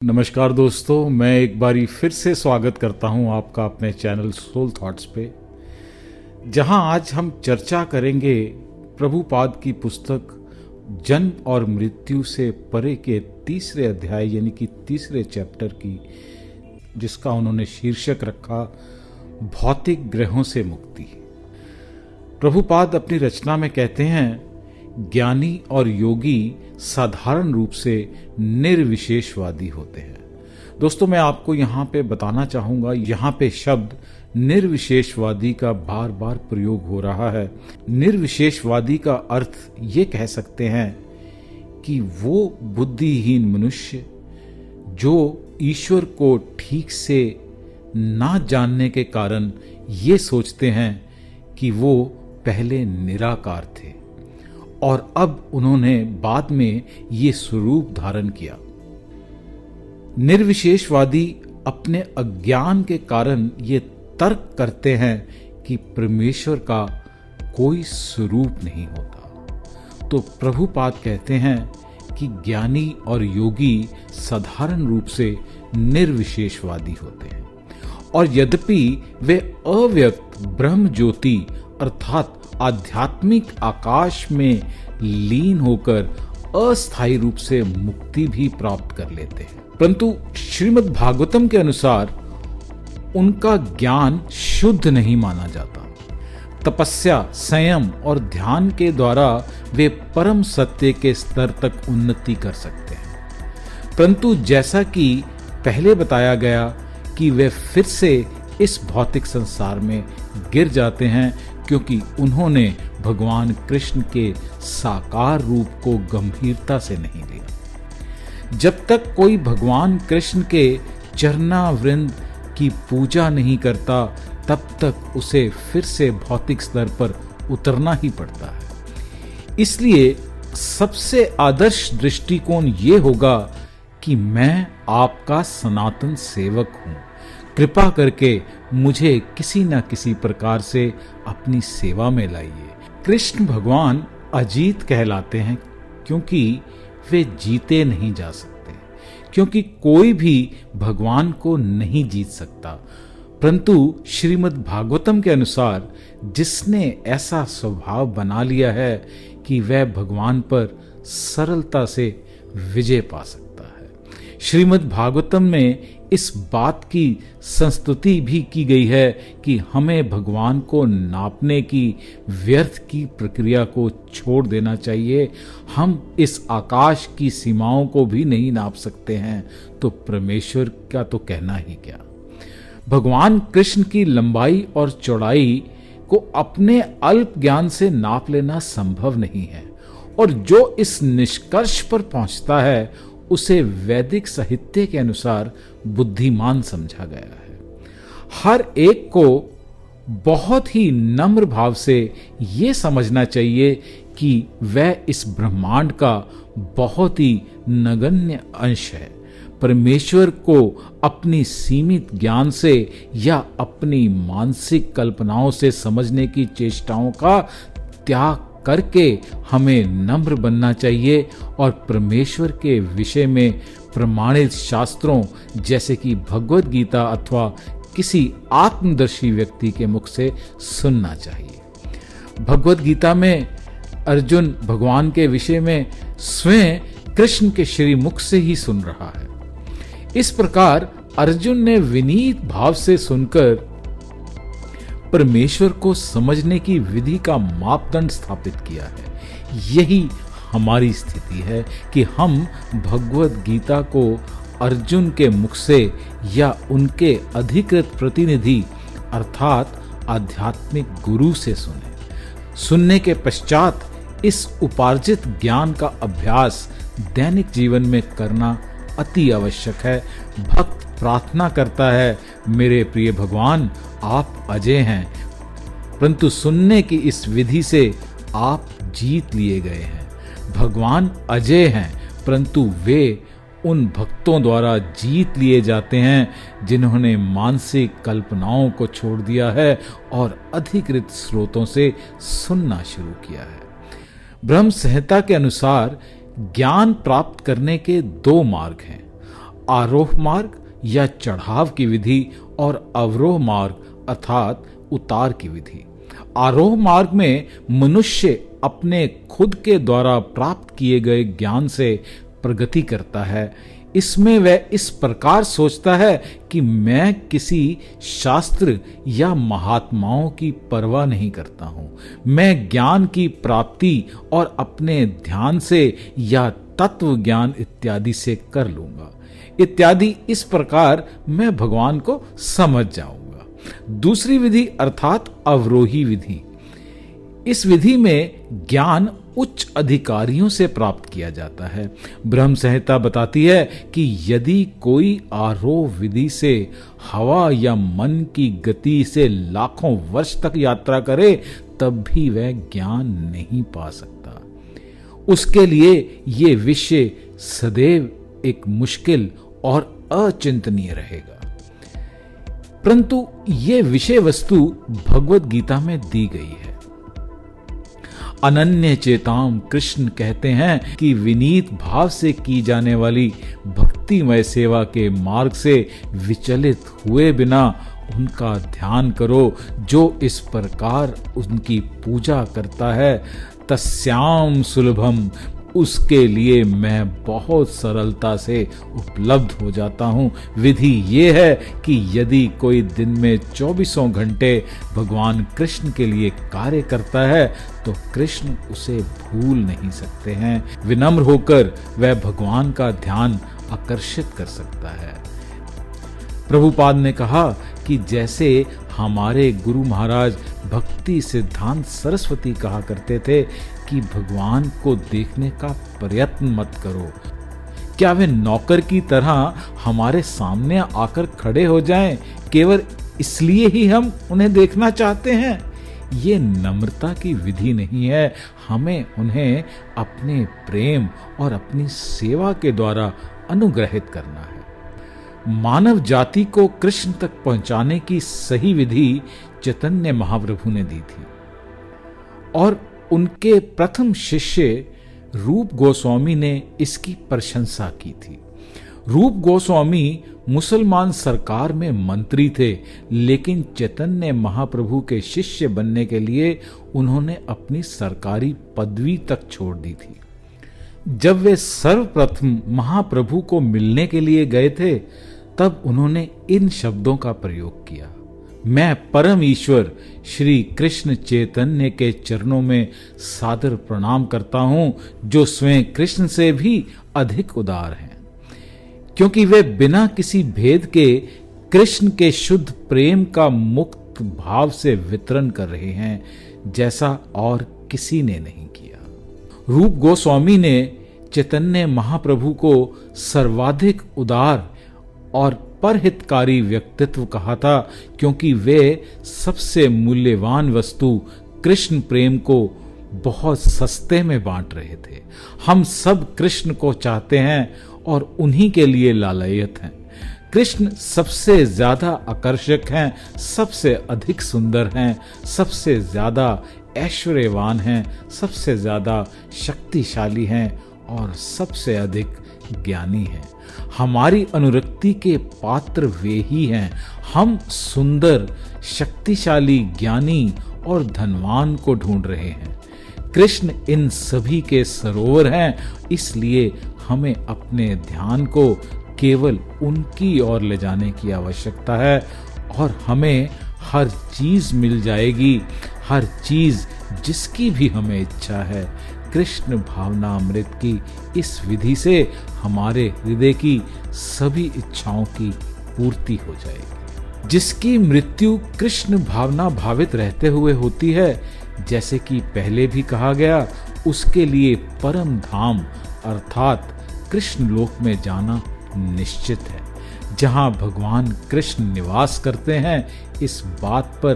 नमस्कार दोस्तों, मैं एक बारी फिर से स्वागत करता हूँ आपका अपने चैनल सोल थॉट्स पे, जहाँ आज हम चर्चा करेंगे प्रभुपाद की पुस्तक जन्म और मृत्यु से परे के तीसरे अध्याय, यानी कि तीसरे चैप्टर की, जिसका उन्होंने शीर्षक रखा, भौतिक ग्रहों से मुक्ति। प्रभुपाद अपनी रचना में कहते हैं ज्ञानी और योगी साधारण रूप से निर्विशेषवादी होते हैं। दोस्तों, मैं आपको यहाँ पे बताना चाहूँगा, यहाँ पे शब्द निर्विशेषवादी का बार बार प्रयोग हो रहा है। निर्विशेषवादी का अर्थ ये कह सकते हैं कि वो बुद्धिहीन मनुष्य जो ईश्वर को ठीक से ना जानने के कारण ये सोचते हैं कि वो पहले निराकार थे। और अब उन्होंने बाद में ये स्वरूप धारण किया। निर्विशेषवादी अपने अज्ञान के कारण ये तर्क करते हैं कि परमेश्वर का कोई स्वरूप नहीं होता। तो प्रभुपाद कहते हैं कि ज्ञानी और योगी साधारण रूप से निर्विशेषवादी होते हैं। और यद्यपि वे अव्यक्त ब्रह्म ज्योति अर्थात आध्यात्मिक आकाश में लीन होकर अस्थायी रूप से मुक्ति भी प्राप्त कर लेते हैं। परंतु श्रीमद् भागवतम के अनुसार उनका ज्ञान शुद्ध नहीं माना जाता। तपस्या, संयम और ध्यान के द्वारा वे परम सत्य के स्तर तक उन्नति कर सकते हैं। परंतु जैसा कि पहले बताया गया कि वे फिर से इस भौतिक संसार में गिर जाते हैं क्योंकि उन्होंने भगवान कृष्ण के साकार रूप को गंभीरता से नहीं लिया। जब तक कोई भगवान कृष्ण के चरणावृंद की पूजा नहीं करता, तब तक उसे फिर से भौतिक स्तर पर उतरना ही पड़ता है। इसलिए सबसे आदर्श दृष्टिकोण ये होगा कि मैं आपका सनातन सेवक हूँ। कृपा करके मुझे किसी न किसी प्रकार से अपनी सेवा में लाइए। कृष्ण भगवान अजीत कहलाते हैं क्योंकि वे जीते नहीं जा सकते, क्योंकि कोई भी भगवान को नहीं जीत सकता। परंतु श्रीमद् भागवतम के अनुसार जिसने ऐसा स्वभाव बना लिया है कि वह भगवान पर सरलता से विजय पा सकता है श्रीमद् भागवतम में इस बात की संस्तुति भी की गई है कि हमें भगवान को नापने की, व्यर्थ की प्रक्रिया को छोड़ देना चाहिए। हम इस आकाश की सीमाओं को भी नहीं नाप सकते हैं। तो परमेश्वर का तो कहना ही क्या? भगवान कृष्ण की लंबाई और चौड़ाई को अपने अल्प ज्ञान से नाप लेना संभव नहीं है। और जो इस निष्कर्ष पर पहुँचता है उसे वैदिक साहित्य के अनुसार बुद्धिमान समझा गया है। हर एक को बहुत ही नम्र भाव से ये समझना चाहिए कि वह इस ब्रह्मांड का बहुत ही नगण्य अंश है। परमेश्वर को अपनी सीमित ज्ञान से या अपनी मानसिक कल्पनाओं से समझने की चेष्टाओं का त्याग करके हमें नम्र बनना चाहिए और परमेश्वर के विषय में प्रमाणित शास्त्रों जैसे कि भगवत गीता अथवा किसी आत्मदर्शी व्यक्ति के मुख से सुनना चाहिए। भगवत गीता में अर्जुन भगवान के विषय में स्वयं कृष्ण के श्री मुख से ही सुन रहा है। इस प्रकार अर्जुन ने विनीत भाव से सुनकर परमेश्वर को समझने की विधि का मापदंड स्थापित किया है। यही हमारी स्थिति है कि हम भगवत गीता को अर्जुन के मुख से या उनके अधिकृत प्रतिनिधि अर्थात आध्यात्मिक गुरु से सुने। सुनने के पश्चात इस उपार्जित ज्ञान का अभ्यास दैनिक जीवन में करना अति आवश्यक है। भक्त प्रार्थना करता है, मेरे प्रिय भगवान, आप अजय हैं। परंतु सुनने की इस विधि से आप जीत लिए गए हैं। भगवान अजय हैं, परंतु वे उन भक्तों द्वारा जीत लिए जाते हैं, जिन्होंने मानसिक कल्पनाओं को छोड़ दिया है और अधिकृत स्रोतों से सुनना शुरू किया है। ब्रह्म संहिता के अनुसार ज्ञान प्राप्त करने के दो मार्ग हैं। आरोह मार्ग या चढ़ाव की विधि और अवरोह मार्ग अर्थात उतार की विधि। आरोह मार्ग में मनुष्य अपने खुद के द्वारा प्राप्त किए गए ज्ञान से प्रगति करता है। इसमें वह इस प्रकार सोचता है कि मैं किसी शास्त्र या महात्माओं की परवाह नहीं करता हूँ। मैं ज्ञान की प्राप्ति और अपने ध्यान से या तत्व ज्ञान इत्यादि से कर लूँगा। इत्यादि, इस प्रकार मैं भगवान को समझ जाऊँगा। दूसरी विधि अर्थात अवरोही विधि। इस विधि में ज्ञान उच्च अधिकारियों से प्राप्त किया जाता है। ब्रह्म संहिता बताती है कि यदि कोई आरोह विधि से हवा या मन की गति से लाखों वर्ष तक यात्रा करे, तब भी वह ज्ञान नहीं पा सकता। उसके लिए ये विषय सदैव एक मुश्किल और अचिंतनीय रहेगा। परंतु यह विषय वस्तु भगवत गीता में दी गई है। अनन्य चेताम कृष्ण कहते हैं कि विनीत भाव से की जाने वाली भक्तिमय सेवा के मार्ग से विचलित हुए बिना उनका ध्यान करो, जो इस प्रकार उनकी पूजा करता है तस्याम सुलभम उसके लिए मैं बहुत सरलता से उपलब्ध हो जाता हूँ। विधि ये है कि यदि कोई दिन में चौबीसों घंटे भगवान कृष्ण के लिए कार्य करता है तो कृष्ण उसे भूल नहीं सकते हैं। विनम्र होकर वह भगवान का ध्यान आकर्षित कर सकता है। प्रभुपाद ने कहा कि जैसे हमारे गुरु महाराज भक्ति सिद्धांत सरस्वती कहा करते थे कि भगवान को देखने का प्रयत्न मत करो। क्या वे नौकर की तरह हमारे सामने आकर खड़े हो जाएँ? केवल इसलिए ही हम उन्हें देखना चाहते हैं। ये नम्रता की विधि नहीं है। हमें उन्हें अपने प्रेम और अपनी सेवा के द्वारा अनुग्रहित करना है। मानव जाति को कृष्ण तक पहुँचाने की सही विधि चैतन्य महाप्रभु ने दी थी। और उनके प्रथम शिष्य रूप गोस्वामी ने इसकी प्रशंसा की थी। रूप गोस्वामी मुसलमान सरकार में मंत्री थे, लेकिन चैतन्य महाप्रभु के शिष्य बनने के लिए उन्होंने अपनी सरकारी पदवी तक छोड़ दी थी। जब वे सर्वप्रथम महाप्रभु को मिलने के लिए गए थे, तब उन्होंने इन शब्दों का प्रयोग किया। मैं परम ईश्वर श्री कृष्ण चैतन्य के चरणों में सादर प्रणाम करता हूँ, जो स्वयं कृष्ण से भी अधिक उदार हैं। क्योंकि वे बिना किसी भेद के कृष्ण के शुद्ध प्रेम का मुक्त भाव से वितरण कर रहे हैं, जैसा और किसी ने नहीं किया। रूप गोस्वामी ने चैतन्य महाप्रभु को सर्वाधिक उदार और परहितकारी व्यक्तित्व कहा था, क्योंकि वे सबसे मूल्यवान वस्तु कृष्ण प्रेम को बहुत सस्ते में बांट रहे थे। हम सब कृष्ण को चाहते हैं और उन्हीं के लिए लालयत हैं। कृष्ण सबसे ज़्यादा आकर्षक हैं, सबसे अधिक सुंदर हैं, सबसे ज़्यादा ऐश्वर्यवान हैं, सबसे ज़्यादा शक्तिशाली हैं और सबसे अधिक ज्ञानी हैं। हमारी अनुरक्ति के पात्र वे ही हैं। हम सुंदर, शक्तिशाली ज्ञानी और धनवान को ढूंढ रहे हैं। कृष्ण इन सभी के सरोवर हैं, इसलिए हमें अपने ध्यान को केवल उनकी ओर ले जाने की आवश्यकता है और हमें हर चीज़ मिल जाएगी, हर चीज़ जिसकी भी हमें इच्छा है। कृष्ण भावना अमृत की इस विधि से हमारे हृदय की सभी इच्छाओं की पूर्ति हो जाएगी जिसकी मृत्यु कृष्ण भावना भावित रहते हुए होती है, जैसे कि पहले भी कहा गया, उसके लिए परम धाम, अर्थात कृष्ण लोक में जाना निश्चित है। जहाँ भगवान कृष्ण निवास करते हैं, इस बात पर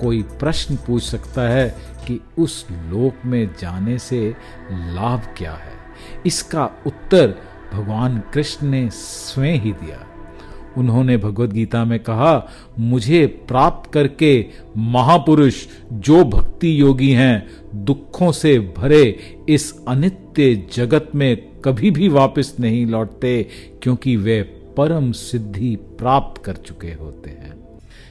कोई प्रश्न पूछ सकता है कि उस लोक में जाने से लाभ क्या है? इसका उत्तर भगवान कृष्ण ने स्वयं ही दिया। उन्होंने भगवत गीता में कहा, मुझे प्राप्त करके महापुरुष जो भक्ति योगी हैं, दुखों से भरे इस अनित्य जगत में कभी भी वापस नहीं लौटते, क्योंकि वे परम सिद्धि प्राप्त कर चुके होते हैं।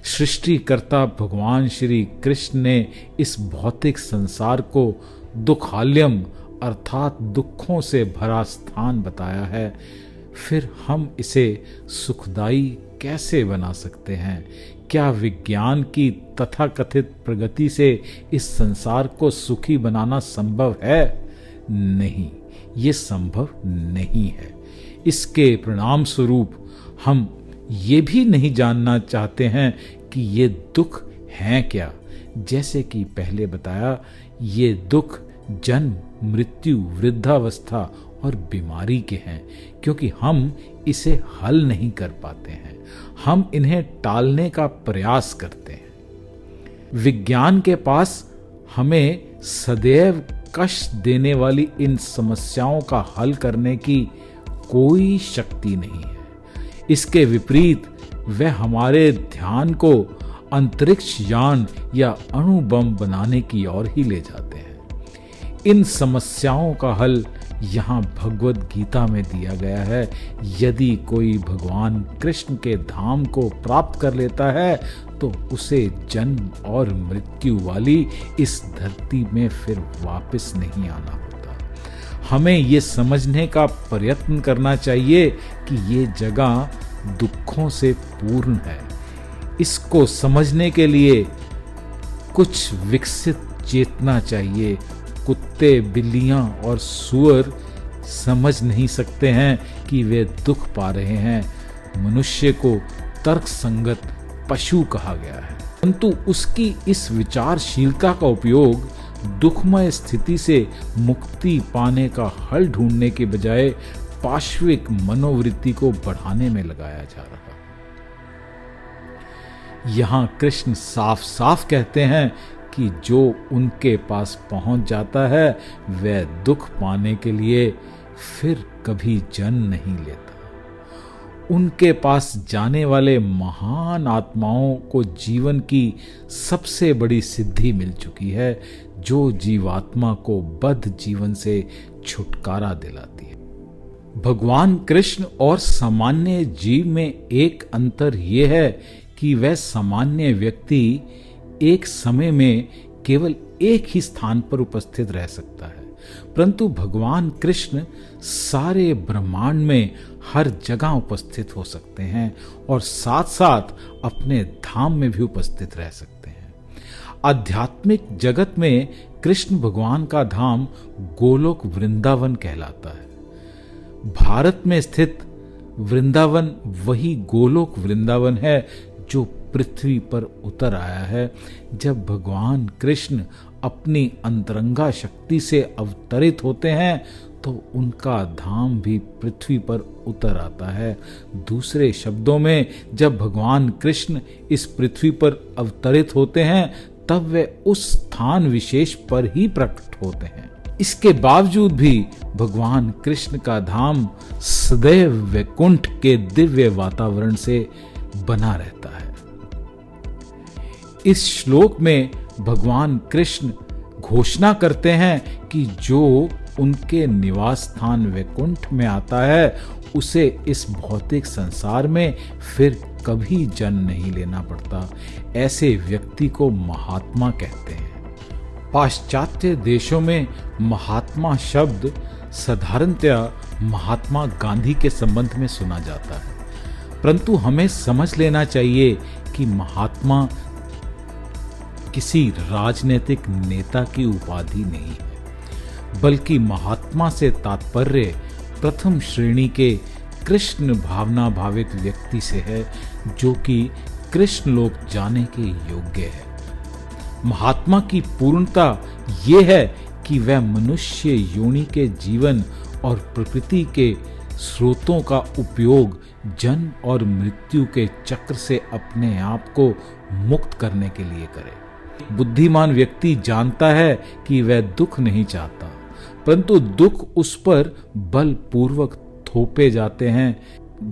सृष्टिकर्ता भगवान श्री कृष्ण ने इस भौतिक संसार को दुखाल्यम अर्थात दुखों से भरा स्थान बताया है। फिर हम इसे सुखदाई कैसे बना सकते हैं? क्या विज्ञान की तथाकथित प्रगति से इस संसार को सुखी बनाना संभव है? नहीं, ये संभव नहीं है। इसके परिणाम स्वरूप हम ये भी नहीं जानना चाहते हैं कि ये दुख हैं क्या। जैसे कि पहले बताया, ये दुख जन्म मृत्यु, वृद्धावस्था और बीमारी के हैं, क्योंकि हम इसे हल नहीं कर पाते हैं। हम इन्हें टालने का प्रयास करते हैं। विज्ञान के पास हमें सदैव कष्ट देने वाली इन समस्याओं का हल करने की कोई शक्ति नहीं है। इसके विपरीत वह हमारे ध्यान को अंतरिक्ष यान या अणु बम बनाने की ओर ही ले जाते हैं। इन समस्याओं का हल यहाँ भगवत गीता में दिया गया है। यदि कोई भगवान कृष्ण के धाम को प्राप्त कर लेता है तो उसे जन्म और मृत्यु वाली इस धरती में फिर वापस नहीं आना हमें ये समझने का प्रयत्न करना चाहिए कि ये जगह दुखों से पूर्ण है। इसको समझने के लिए कुछ विकसित चेतना चाहिए। कुत्ते, बिल्लियाँ और सुअर समझ नहीं सकते हैं कि वे दुख पा रहे हैं। मनुष्य को तर्क संगत पशु कहा गया है। परंतु उसकी इस विचारशीलता का उपयोग दुखमय स्थिति से मुक्ति पाने का हल ढूँढने के बजाय पाश्विक मनोवृत्ति को बढ़ाने में लगाया जा रहा यहाँ कृष्ण साफ़ साफ़ कहते हैं कि जो उनके पास पहुँच जाता है, वह दुख पाने के लिए फिर कभी जन्म नहीं लेता। उनके पास जाने वाले महान आत्माओं को जीवन की सबसे बड़ी सिद्धि मिल चुकी है, जो जीवात्मा को बद्ध जीवन से छुटकारा दिलाती है। भगवान कृष्ण और सामान्य जीव में एक अंतर यह है कि वह सामान्य व्यक्ति एक समय में केवल एक ही स्थान पर उपस्थित रह सकता है। परंतु भगवान कृष्ण सारे ब्रह्मांड में हर जगह उपस्थित हो सकते हैं और साथ साथ अपने धाम में भी उपस्थित रह सकते हैं। आध्यात्मिक जगत में कृष्ण भगवान का धाम गोलोक वृंदावन कहलाता है। भारत में स्थित वृंदावन वही गोलोक वृंदावन है जो पृथ्वी पर उतर आया है जब भगवान कृष्ण अपनी अंतरंगा शक्ति से अवतरित होते हैं तो उनका धाम भी पृथ्वी पर उतर आता है। दूसरे शब्दों में, जब भगवान कृष्ण इस पृथ्वी पर अवतरित होते हैं, तब वे उस स्थान विशेष पर ही प्रकट होते हैं। इसके बावजूद भी भगवान कृष्ण का धाम सदैव वैकुंठ के दिव्य वातावरण से बना रहता है। इस श्लोक में भगवान कृष्ण घोषणा करते हैं कि जो उनके निवास स्थान वैकुंठ में आता है। उसे इस भौतिक संसार में फिर कभी जन्म नहीं लेना पड़ता। ऐसे व्यक्ति को महात्मा कहते हैं। पाश्चात्य देशों में महात्मा शब्द साधारणतया महात्मा गांधी के संबंध में सुना जाता है। परंतु हमें समझ लेना चाहिए कि महात्मा किसी राजनीतिक नेता की उपाधि नहीं। है बल्कि महात्मा से तात्पर्य प्रथम श्रेणी के कृष्ण भावना भावित व्यक्ति से है, जो कि कृष्ण लोक जाने के योग्य है। महात्मा की पूर्णता ये है कि वह मनुष्य योनि के जीवन और प्रकृति के स्रोतों का उपयोग जन्म और मृत्यु के चक्र से अपने आप को मुक्त करने के लिए करे। बुद्धिमान व्यक्ति जानता है कि वह दुख नहीं चाहता। परंतु दुख उस पर बलपूर्वक थोपे जाते हैं।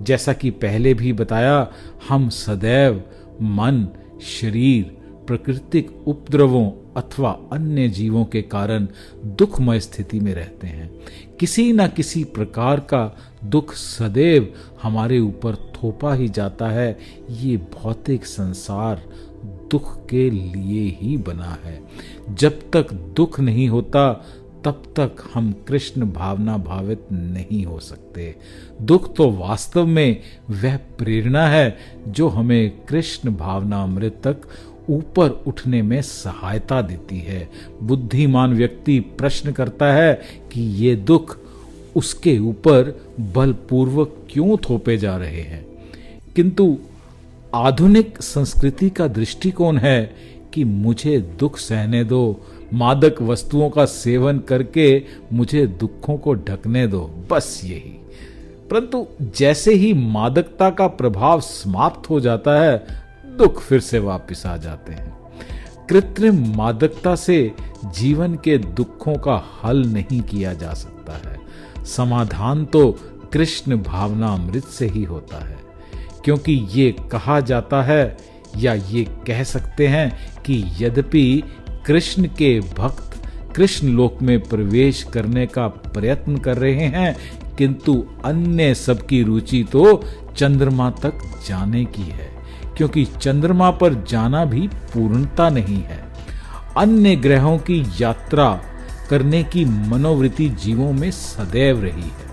जैसा कि पहले भी बताया, हम सदैव मन, शरीर, प्राकृतिक उपद्रवों अथवा अन्य जीवों के कारण दुखमय स्थिति में रहते हैं। किसी न किसी प्रकार का दुख सदैव हमारे ऊपर थोपा ही जाता है। ये भौतिक संसार दुख के लिए ही बना है। जब तक दुख नहीं होता तब तक हम कृष्ण भावना भावित नहीं हो सकते। दुख तो वास्तव में वह प्रेरणा है जो हमें कृष्ण भावना अमृत तक ऊपर उठने में सहायता देती है। बुद्धिमान व्यक्ति प्रश्न करता है कि ये दुख उसके ऊपर बलपूर्वक क्यों थोपे जा रहे हैं? किंतु आधुनिक संस्कृति का दृष्टिकोण है कि मुझे दुख सहने दो मादक वस्तुओं का सेवन करके मुझे दुखों को ढकने दो, बस यही। परंतु जैसे ही मादकता का प्रभाव समाप्त हो जाता है, दुख फिर से वापस आ जाते हैं। कृत्रिम मादकता से जीवन के दुखों का हल नहीं किया जा सकता है। समाधान तो कृष्ण भावना अमृत से ही होता है। क्योंकि ये कहा जाता है या ये कह सकते हैं कि यद्यपि कृष्ण के भक्त कृष्ण लोक में प्रवेश करने का प्रयत्न कर रहे हैं, किंतु अन्य सबकी रुचि तो चंद्रमा तक जाने की है, क्योंकि चंद्रमा पर जाना भी पूर्णता नहीं है। अन्य ग्रहों की यात्रा करने की मनोवृत्ति जीवों में सदैव रही है।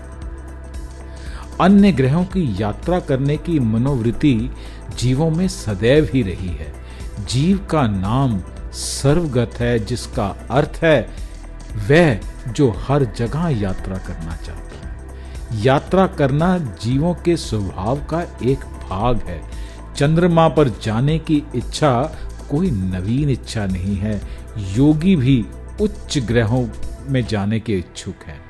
अन्य ग्रहों की यात्रा करने की मनोवृत्ति जीवों में सदैव ही रही है। जीव का नाम सर्वगत है, जिसका अर्थ है, वह जो हर जगह यात्रा करना चाहता है। यात्रा करना जीवों के स्वभाव का एक भाग है। चंद्रमा पर जाने की इच्छा कोई नवीन इच्छा नहीं है। योगी भी उच्च ग्रहों में जाने के इच्छुक हैं।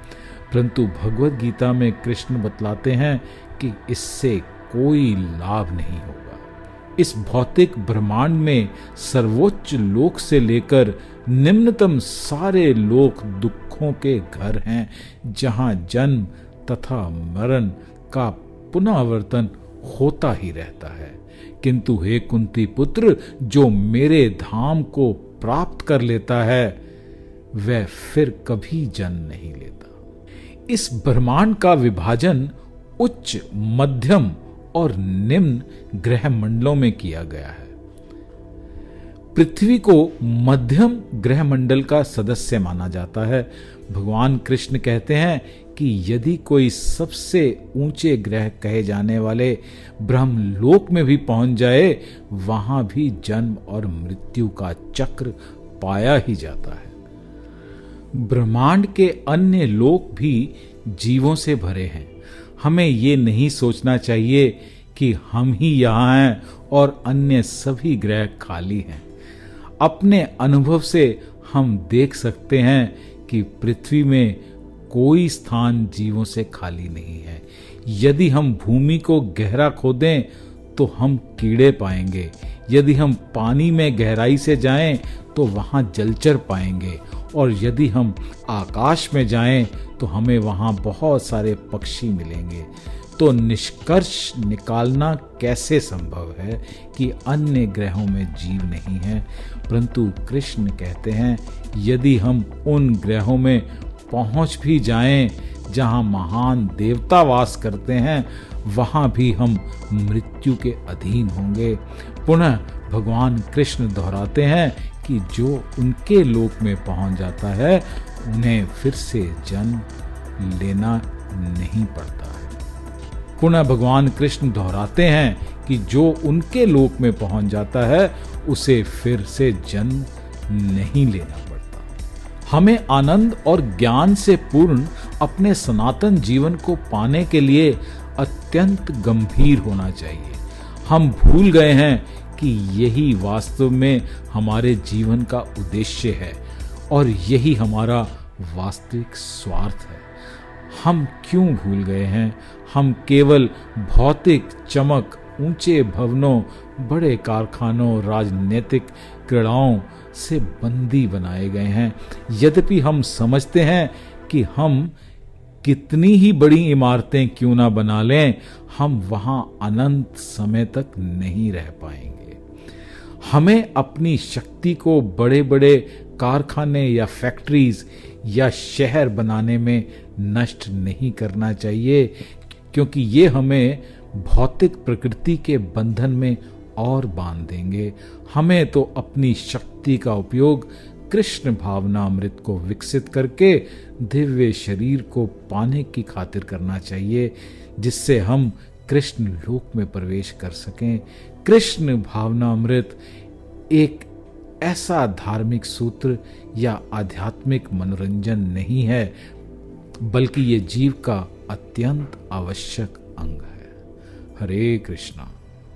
परंतु भगवत गीता में कृष्ण बतलाते हैं कि इससे कोई लाभ नहीं होगा। इस भौतिक ब्रह्मांड में सर्वोच्च लोक से लेकर निम्नतम सारे लोक दुखों के घर हैं, जहाँ जन्म तथा मरण का पुनरावर्तन होता ही रहता है। किंतु हे कुंती पुत्र, जो मेरे धाम को प्राप्त कर लेता है, वह फिर कभी जन्म नहीं लेता। इस ब्रह्मांड का विभाजन उच्च, मध्यम और निम्न ग्रह मंडलों में किया गया है। पृथ्वी को मध्यम ग्रह मंडल का सदस्य माना जाता है। भगवान कृष्ण कहते हैं कि यदि कोई सबसे ऊँचे ग्रह कहे जाने वाले ब्रह्मलोक में भी पहुँच जाए, वहाँ भी जन्म और मृत्यु का चक्र पाया ही जाता है। ब्रह्मांड के अन्य लोक भी जीवों से भरे हैं। हमें ये नहीं सोचना चाहिए कि हम ही यहाँ हैं और अन्य सभी ग्रह खाली हैं। अपने अनुभव से हम देख सकते हैं कि पृथ्वी में कोई स्थान जीवों से खाली नहीं है। यदि हम भूमि को गहरा खोदें तो हम कीड़े पाएँगे। यदि हम पानी में गहराई से जाएँ तो वहाँ जलचर पाएँगे। और यदि हम आकाश में जाएँ तो हमें वहाँ बहुत सारे पक्षी मिलेंगे। तो निष्कर्ष निकालना कैसे संभव है कि अन्य ग्रहों में जीव नहीं है? परंतु कृष्ण कहते हैं, यदि हम उन ग्रहों में पहुँच भी जाएँ, जहाँ महान देवता वास करते हैं, वहाँ भी हम मृत्यु के अधीन होंगे। पुनः भगवान कृष्ण दोहराते हैं कि जो उनके लोक में पहुँच जाता है, उन्हें फिर से जन्म लेना नहीं पड़ता है। पुनः भगवान कृष्ण दोहराते हैं कि जो उनके लोक में पहुँच जाता है, उसे फिर से जन्म नहीं लेना पड़ता। हमें आनंद और ज्ञान से पूर्ण अपने सनातन जीवन को पाने के लिए अत्यंत गंभीर होना चाहिए। हम भूल गए हैं कि यही वास्तव में हमारे जीवन का उद्देश्य है और यही हमारा वास्तविक स्वार्थ है। हम क्यों भूल गए हैं? हम केवल भौतिक चमक, ऊँचे भवनों, बड़े कारखानों, राजनीतिक क्रीड़ाओं से बंदी बनाए गए हैं। यद्यपि हम समझते हैं कि हम कितनी ही बड़ी इमारतें क्यों ना बना लें, हम वहाँ अनंत समय तक नहीं रह पाएँगे। हमें अपनी शक्ति को बड़े बड़े कारखाने या फैक्ट्रीज या शहर बनाने में नष्ट नहीं करना चाहिए, क्योंकि ये हमें भौतिक प्रकृति के बंधन में और बाँध देंगे। हमें तो अपनी शक्ति का उपयोग कृष्ण भावना अमृत को विकसित करके दिव्य शरीर को पाने की खातिर करना चाहिए, जिससे हम कृष्ण लोक में प्रवेश कर सकें। कृष्ण भावनामृत एक ऐसा धार्मिक सूत्र या आध्यात्मिक मनोरंजन नहीं है, बल्कि ये जीव का अत्यंत आवश्यक अंग है। हरे कृष्णा।